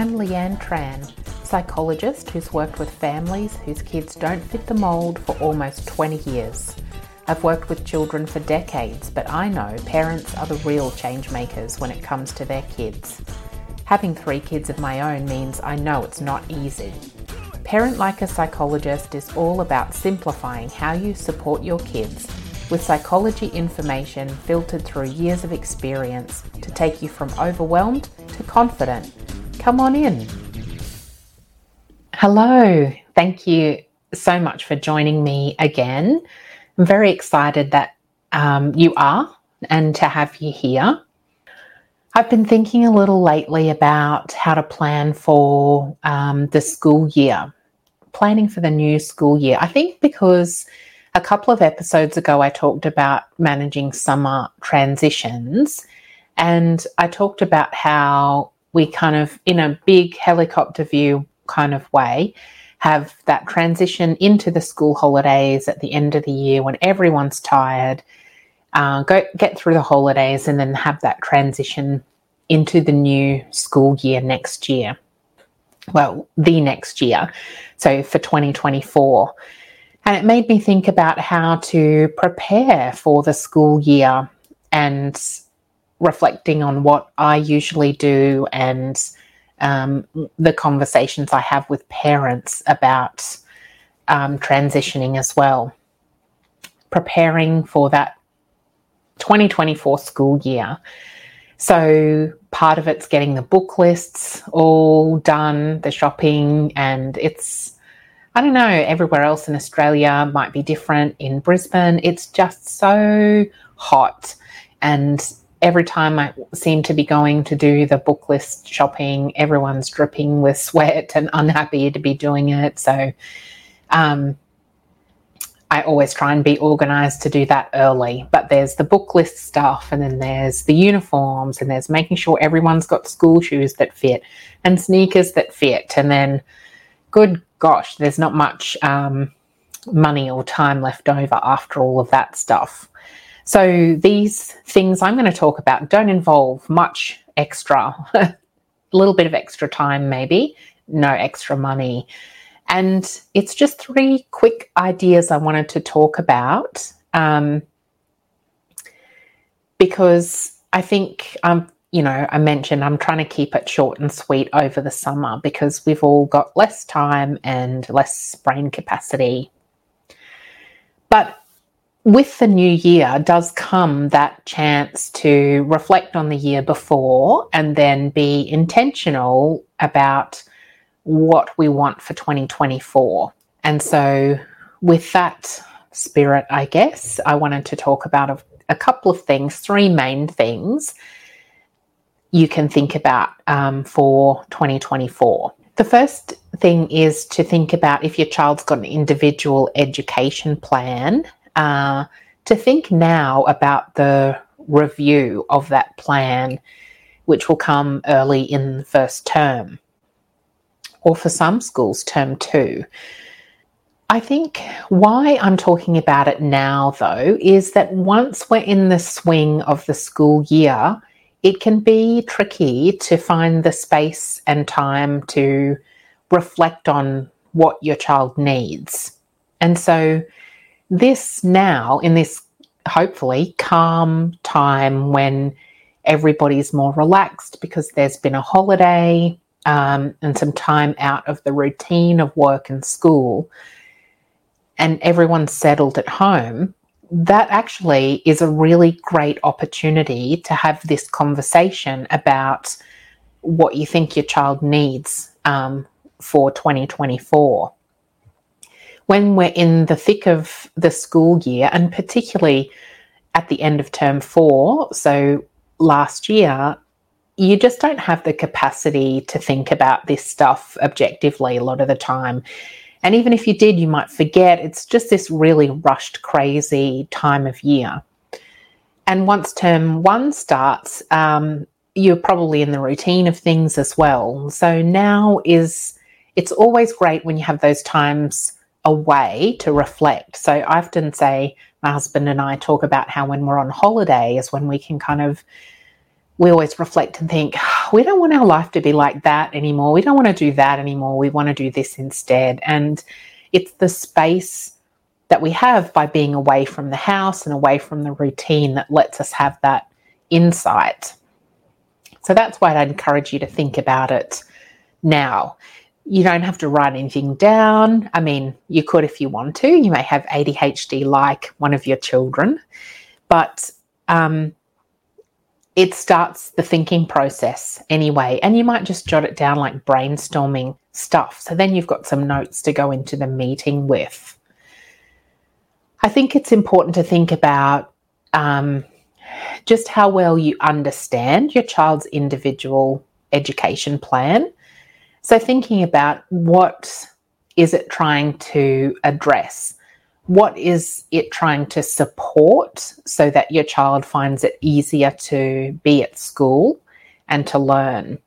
I'm Leanne Tran, psychologist who's worked with families whose kids don't fit the mould for almost 20 years. I've worked with children for decades, but I know parents are the real change makers when it comes to their kids. Having three kids of my own means I know it's not easy. Parent Like a Psychologist is all about simplifying how you support your kids with psychology information filtered through years of experience to take you from overwhelmed to confident. Come on in. Hello, thank you so much for joining me again. I'm very excited that um, you are and to have you here. I've been thinking a little lately about how to plan for um, the school year, planning for the new school year. I think because a couple of episodes ago, I talked about managing summer transitions. And I talked about how we kind of, in a big helicopter view kind of way, have that transition into the school holidays at the end of the year when everyone's tired, uh, go get through the holidays, and then have that transition into the new school year next year. Well, the next year. So for 2024. And it made me think about how to prepare for the school year and reflecting on what I usually do and um, the conversations I have with parents about um, transitioning as well. Preparing for that 2024 school year. So, part of it's getting the book lists all done, the shopping, and it's I don't know, everywhere else in Australia might be different. In Brisbane, it's just so hot. And every time I seem to be going to do the book list shopping, everyone's dripping with sweat and unhappy to be doing it. So um, I always try and be organized to do that early. But there's the book list stuff, and then there's the uniforms, and there's making sure everyone's got school shoes that fit and sneakers that fit. And then, good gosh, there's not much um, money or time left over after all of that stuff. So these things I'm going to talk about don't involve much extra, a little bit of extra time, maybe, no extra money. And it's just three quick ideas I wanted to talk about um, because I think um, you know, I mentioned I'm trying to keep it short and sweet over the summer because we've all got less time and less brain capacity. But with the new year does come that chance to reflect on the year before and then be intentional about what we want for 2024. And so, with that spirit, I guess, I wanted to talk about a, a couple of things, three main things you can think about um, for 2024. The first thing is to think about if your child's got an individual education plan, uh, to think now about the review of that plan, which will come early in the first term, or for some schools, term two. I think why I'm talking about it now, though, is that once we're in the swing of the school year, it can be tricky to find the space and time to reflect on what your child needs. And so, this now, in this hopefully calm time when everybody's more relaxed because there's been a holiday um, and some time out of the routine of work and school, and everyone's settled at home, that actually is a really great opportunity to have this conversation about what you think your child needs um, for 2024. When we're in the thick of the school year, and particularly at the end of term four, so last year, you just don't have the capacity to think about this stuff objectively a lot of the time. And even if you did, you might forget. It's just this really rushed, crazy time of year. And once term one starts, um, you're probably in the routine of things as well. So now is it's always great when you have those times away to reflect. So I often say my husband and I talk about how when we're on holiday is when we can kind of we always reflect and think, ah, we don't want our life to be like that anymore. We don't want to do that anymore. We want to do this instead. And it's the space that we have by being away from the house and away from the routine that lets us have that insight. So that's why I'd encourage you to think about it now. You don't have to write anything down. I mean, you could if you want to. You may have ADHD like one of your children, but um, it starts the thinking process anyway. And you might just jot it down like brainstorming stuff. So then you've got some notes to go into the meeting with. I think it's important to think about um, just how well you understand your child's individual education plan. So, thinking about what is it trying to address? What is it trying to support so that your child finds it easier to be at school and to learn?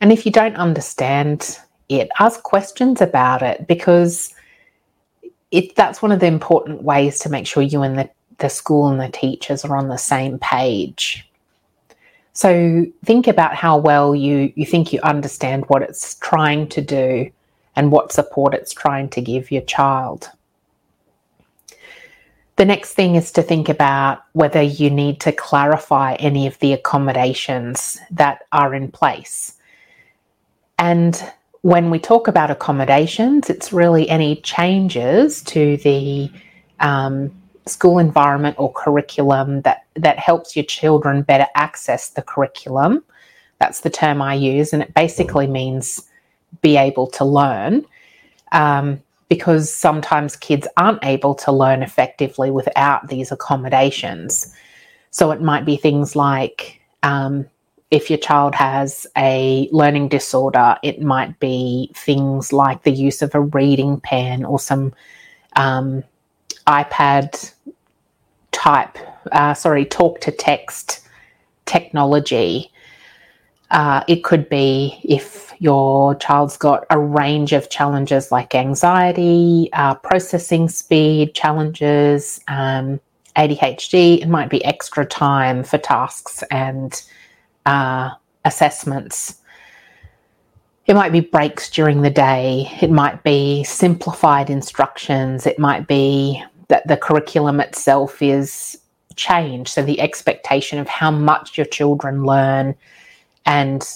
And if you don't understand it, ask questions about it because it, that's one of the important ways to make sure you and the, the school and the teachers are on the same page. So think about how well you, you think you understand what it's trying to do and what support it's trying to give your child. The next thing is to think about whether you need to clarify any of the accommodations that are in place. And when we talk about accommodations, it's really any changes to the um, school environment or curriculum that, that helps your children better access the curriculum. That's the term I use, and it basically means be able to learn. Um, because sometimes kids aren't able to learn effectively without these accommodations. So it might be things like um, if your child has a learning disorder, it might be things like the use of a reading pen or some um, iPad type, uh, sorry, talk to text technology. Uh, it could be if your child's got a range of challenges like anxiety, uh, processing speed challenges, um, ADHD, it might be extra time for tasks and uh, assessments. It might be breaks during the day. It might be simplified instructions. It might be that the curriculum itself is changed. So the expectation of how much your children learn and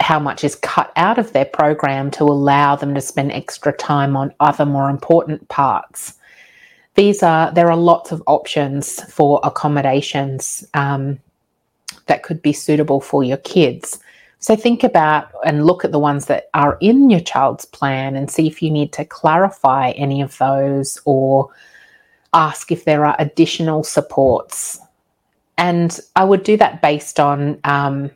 how much is cut out of their program to allow them to spend extra time on other more important parts. These are there are lots of options for accommodations um, that could be suitable for your kids. So think about and look at the ones that are in your child's plan and see if you need to clarify any of those or ask if there are additional supports. And I would do that based on um,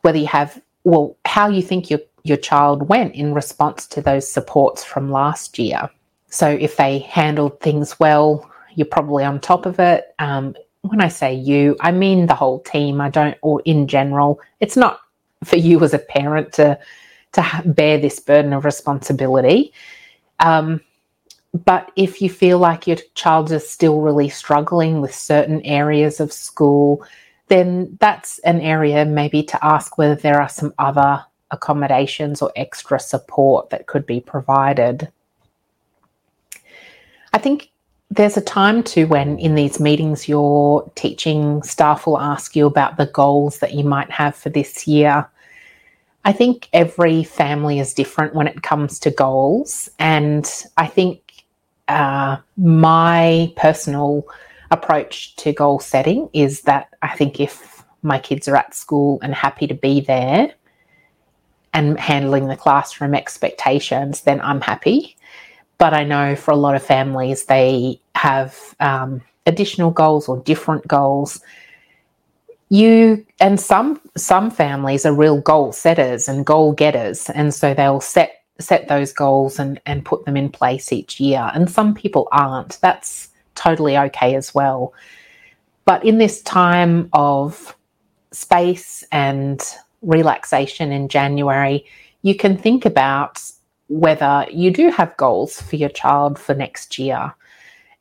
whether you have, well, how you think your, your child went in response to those supports from last year. So if they handled things well, you're probably on top of it. Um, when I say you, I mean the whole team. I don't, or in general, it's not for you as a parent to to bear this burden of responsibility. Um, but if you feel like your child is still really struggling with certain areas of school, then that's an area maybe to ask whether there are some other accommodations or extra support that could be provided. I think there's a time too when in these meetings your teaching staff will ask you about the goals that you might have for this year. I think every family is different when it comes to goals, and I think uh, my personal approach to goal setting is that I think if my kids are at school and happy to be there and handling the classroom expectations, then I'm happy. But I know for a lot of families, they have um, additional goals or different goals. You and some some families are real goal setters and goal getters, and so they'll set set those goals and and put them in place each year. And some people aren't. That's totally okay as well. But in this time of space and relaxation in January, you can think about whether you do have goals for your child for next year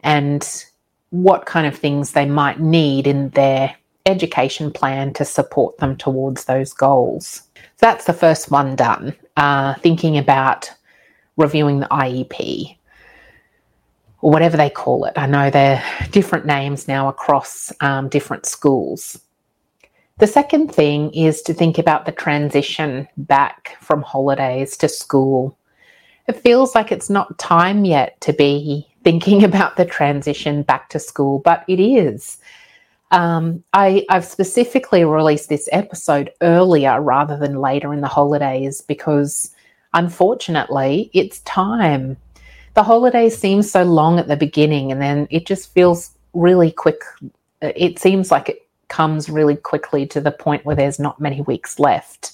and what kind of things they might need in their education plan to support them towards those goals. That's the first one done. Uh, thinking about reviewing the IEP or whatever they call it. I know they're different names now across um, different schools. The second thing is to think about the transition back from holidays to school. It feels like it's not time yet to be thinking about the transition back to school, but it is. Um, I, I've specifically released this episode earlier rather than later in the holidays because unfortunately it's time. The holidays seem so long at the beginning and then it just feels really quick. It seems like it comes really quickly to the point where there's not many weeks left.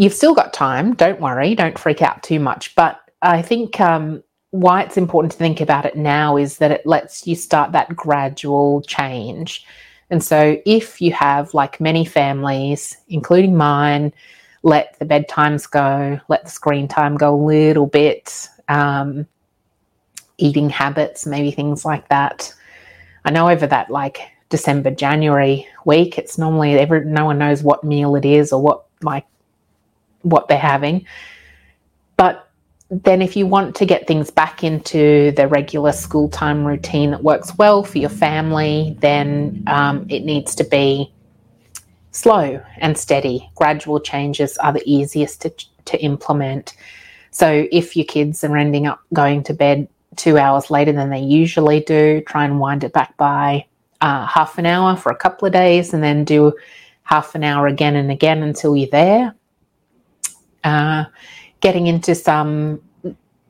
You've still got time, don't worry, don't freak out too much. But I think um, why it's important to think about it now is that it lets you start that gradual change. And so, if you have, like many families, including mine, let the bedtimes go, let the screen time go a little bit, um, eating habits, maybe things like that. I know over that like December, January week, it's normally every no one knows what meal it is or what like what they're having. But then if you want to get things back into the regular school time routine that works well for your family, then um, it needs to be slow and steady. Gradual changes are the easiest to, to implement. So if your kids are ending up going to bed two hours later than they usually do, try and wind it back by uh, half an hour for a couple of days and then do half an hour again and again until you're there. Uh, getting into some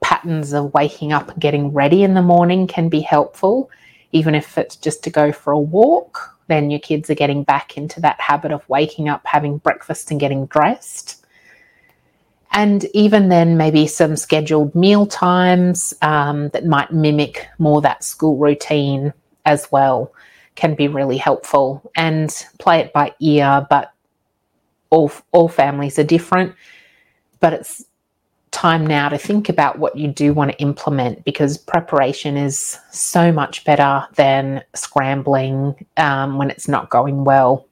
patterns of waking up and getting ready in the morning can be helpful, even if it's just to go for a walk. Then your kids are getting back into that habit of waking up, having breakfast, and getting dressed. And even then, maybe some scheduled meal times um, that might mimic more that school routine as well can be really helpful. And play it by ear, but all all families are different but it's time now to think about what you do want to implement because preparation is so much better than scrambling um, when it's not going well.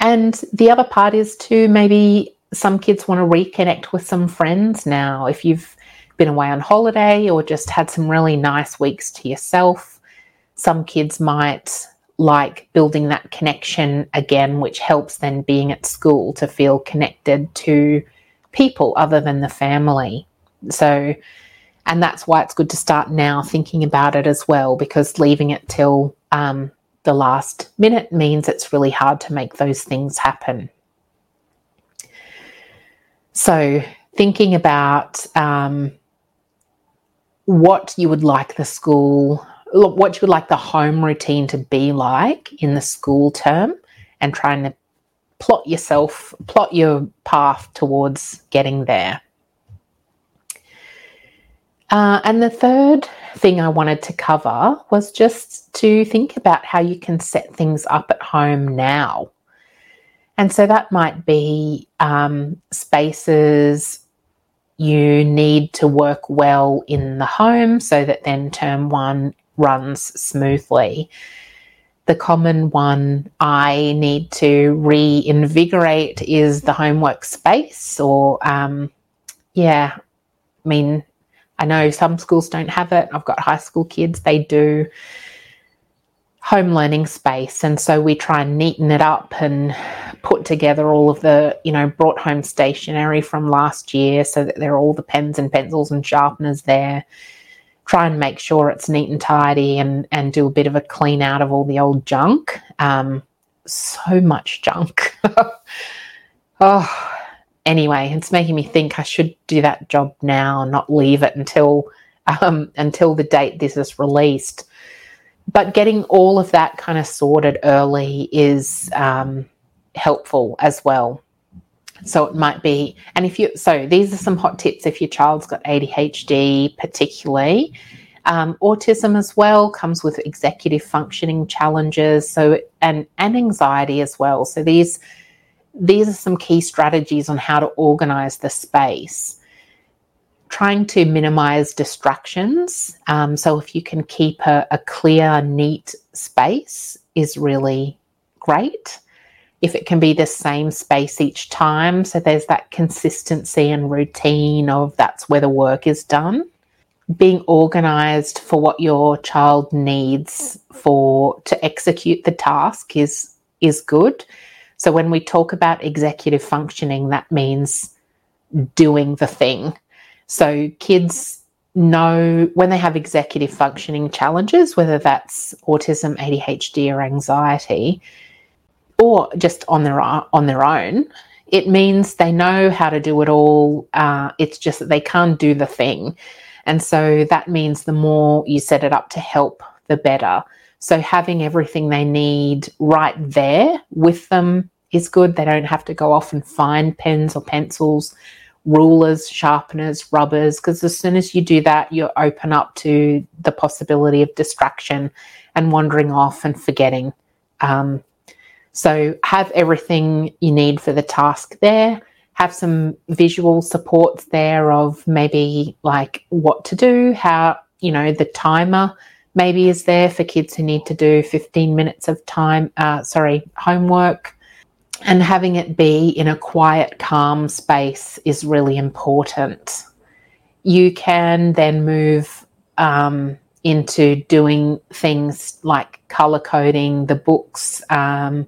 And the other part is to maybe some kids want to reconnect with some friends now. If you've been away on holiday or just had some really nice weeks to yourself, some kids might like building that connection again, which helps then being at school to feel connected to people other than the family. So, and that's why it's good to start now thinking about it as well, because leaving it till um, the last minute means it's really hard to make those things happen. So, thinking about um, what you would like the school, what you would like the home routine to be like in the school term, and trying to plot yourself, plot your path towards getting there. Uh, and the third thing I wanted to cover was just to think about how you can set things up at home now. And so that might be um, spaces you need to work well in the home so that then term one runs smoothly the common one I need to reinvigorate is the homework space, or um, yeah, I mean, I know some schools don't have it. I've got high school kids, they do home learning space. And so we try and neaten it up and put together all of the, you know, brought home stationery from last year so that there are all the pens and pencils and sharpeners there try and make sure it's neat and tidy and and do a bit of a clean out of all the old junk. Um, so much junk. oh, anyway, it's making me think I should do that job now, not leave it until um, until the date this is released. But getting all of that kind of sorted early is um, helpful as well. So it might be, and if you, so these are some hot tips if your child's got ADHD, particularly. Um, autism as well comes with executive functioning challenges, so and and anxiety as well. So these these are some key strategies on how to organize the space. Trying to minimize distractions. Um, so if you can keep a, a clear, neat space, is really great. If it can be the same space each time, so there's that consistency and routine of that's where the work is done. Being organized for what your child needs for to execute the task is is good. So when we talk about executive functioning, that means doing the thing. So kids know when they have executive functioning challenges, whether that's autism, ADHD, or anxiety, or just on their on their own, it means they know how to do it all. Uh, it's just that they can't do the thing, and so that means the more you set it up to help, the better. So having everything they need right there with them is good. They don't have to go off and find pens or pencils rulers, sharpeners, rubbers, because as soon as you do that, you open up to the possibility of distraction and wandering off and forgetting. Um, so, have everything you need for the task there. Have some visual supports there of maybe like what to do, how, you know, the timer maybe is there for kids who need to do 15 minutes of time, uh, sorry, homework and having it be in a quiet, calm space is really important. You can then move um, into doing things like color coding the books, um,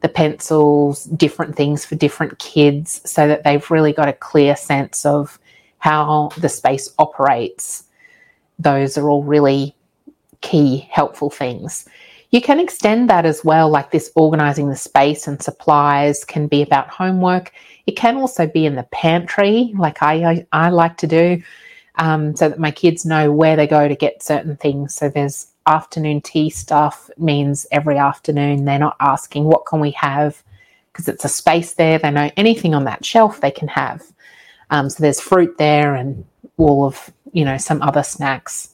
the pencils, different things for different kids, so that they've really got a clear sense of how the space operates. Those are all really key, helpful things. You can extend that as well, like this organizing the space and supplies can be about homework. It can also be in the pantry, like I, I, I like to do, um, so that my kids know where they go to get certain things. So there's afternoon tea stuff, means every afternoon they're not asking, what can we have? Because it's a space there. They know anything on that shelf they can have. Um, so there's fruit there and all of, you know, some other snacks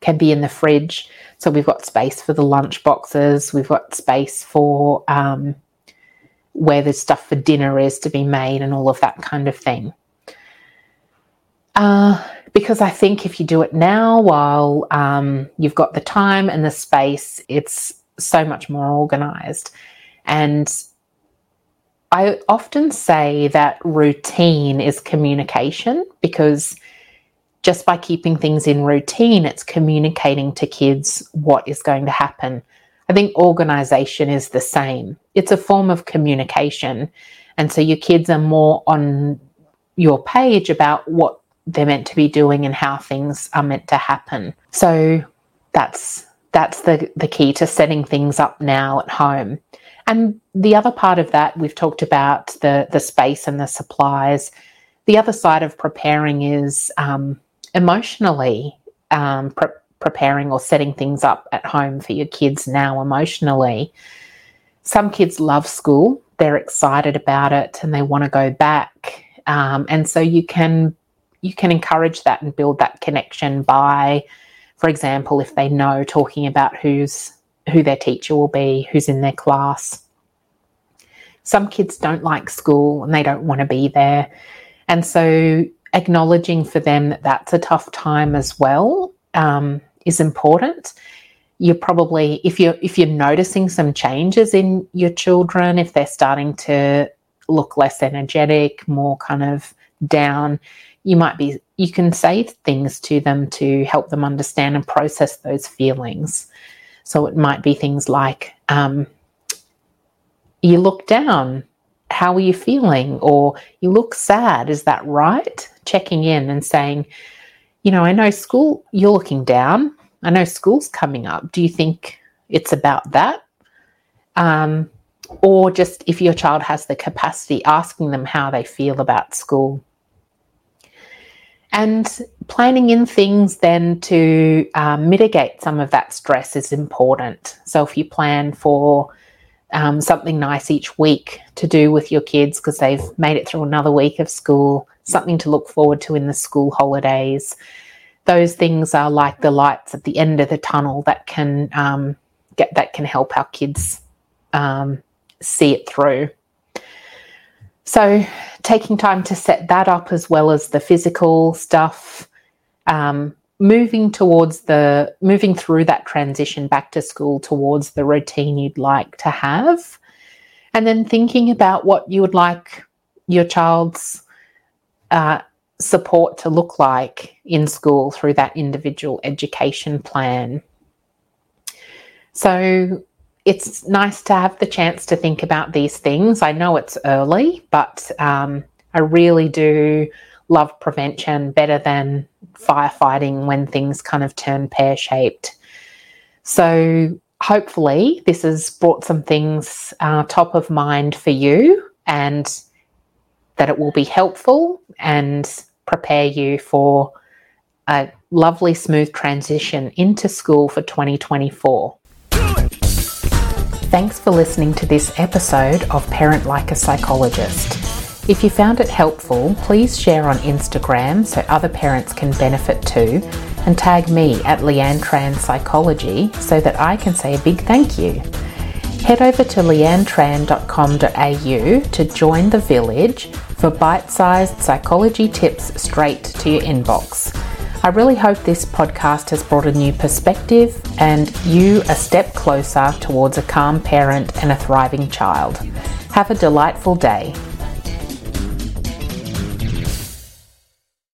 can be in the fridge. So we've got space for the lunch boxes. We've got space for um, where the stuff for dinner is to be made and all of that kind of thing. Uh, because I think if you do it now while um, you've got the time and the space, it's so much more organized. And I often say that routine is communication because just by keeping things in routine, it's communicating to kids what is going to happen. I think organization is the same. It's a form of communication. And so your kids are more on your page about what they're meant to be doing and how things are meant to happen. So that's that's the, the key to setting things up now at home. And the other part of that, we've talked about the the space and the supplies. The other side of preparing is um, emotionally um, pre- preparing or setting things up at home for your kids now emotionally. Some kids love school, they're excited about it and they want to go back. Um, and so you can you can encourage that and build that connection by, for example, if they know talking about who's who their teacher will be, who's in their class. Some kids don't like school and they don't want to be there. And so acknowledging for them that that's a tough time as well um, is important. You're probably if you're if you're noticing some changes in your children, if they're starting to look less energetic, more kind of down, you might be you can say things to them to help them understand and process those feelings. So it might be things like, um, you look down, how are you feeling? Or you look sad, is that right? checking in and saying, you know, I know school, you're looking down. I know school's coming up. Do you think it's about that? Um, or just if your child has the capacity, asking them how they feel about school. And planning in things then to um, mitigate some of that stress is important. So if you plan for um, something nice each week to do with your kids because they've made it through another week of school, something to look forward to in the school holidays. Those things are like the lights at the end of the tunnel that can um, get that can help our kids um, see it through. So, taking time to set that up as well as the physical stuff, um, moving towards the moving through that transition back to school towards the routine you'd like to have. And then thinking about what you would like your child's uh, support to look like in school through that individual education plan. So it's nice to have the chance to think about these things i know it's early but um, i really do love prevention better than firefighting when things kind of turn pear shaped. So, hopefully, this has brought some things uh, top of mind for you and that it will be helpful and prepare you for a lovely, smooth transition into school for 2024. Thanks for listening to this episode of Parent Like a Psychologist. If you found it helpful, please share on Instagram so other parents can benefit too, and tag me at Leanne Tran Psychology so that I can say a big thank you. Head over to leannetran.com.au to join the village for bite sized psychology tips straight to your inbox. I really hope this podcast has brought a new perspective and you a step closer towards a calm parent and a thriving child. Have a delightful day.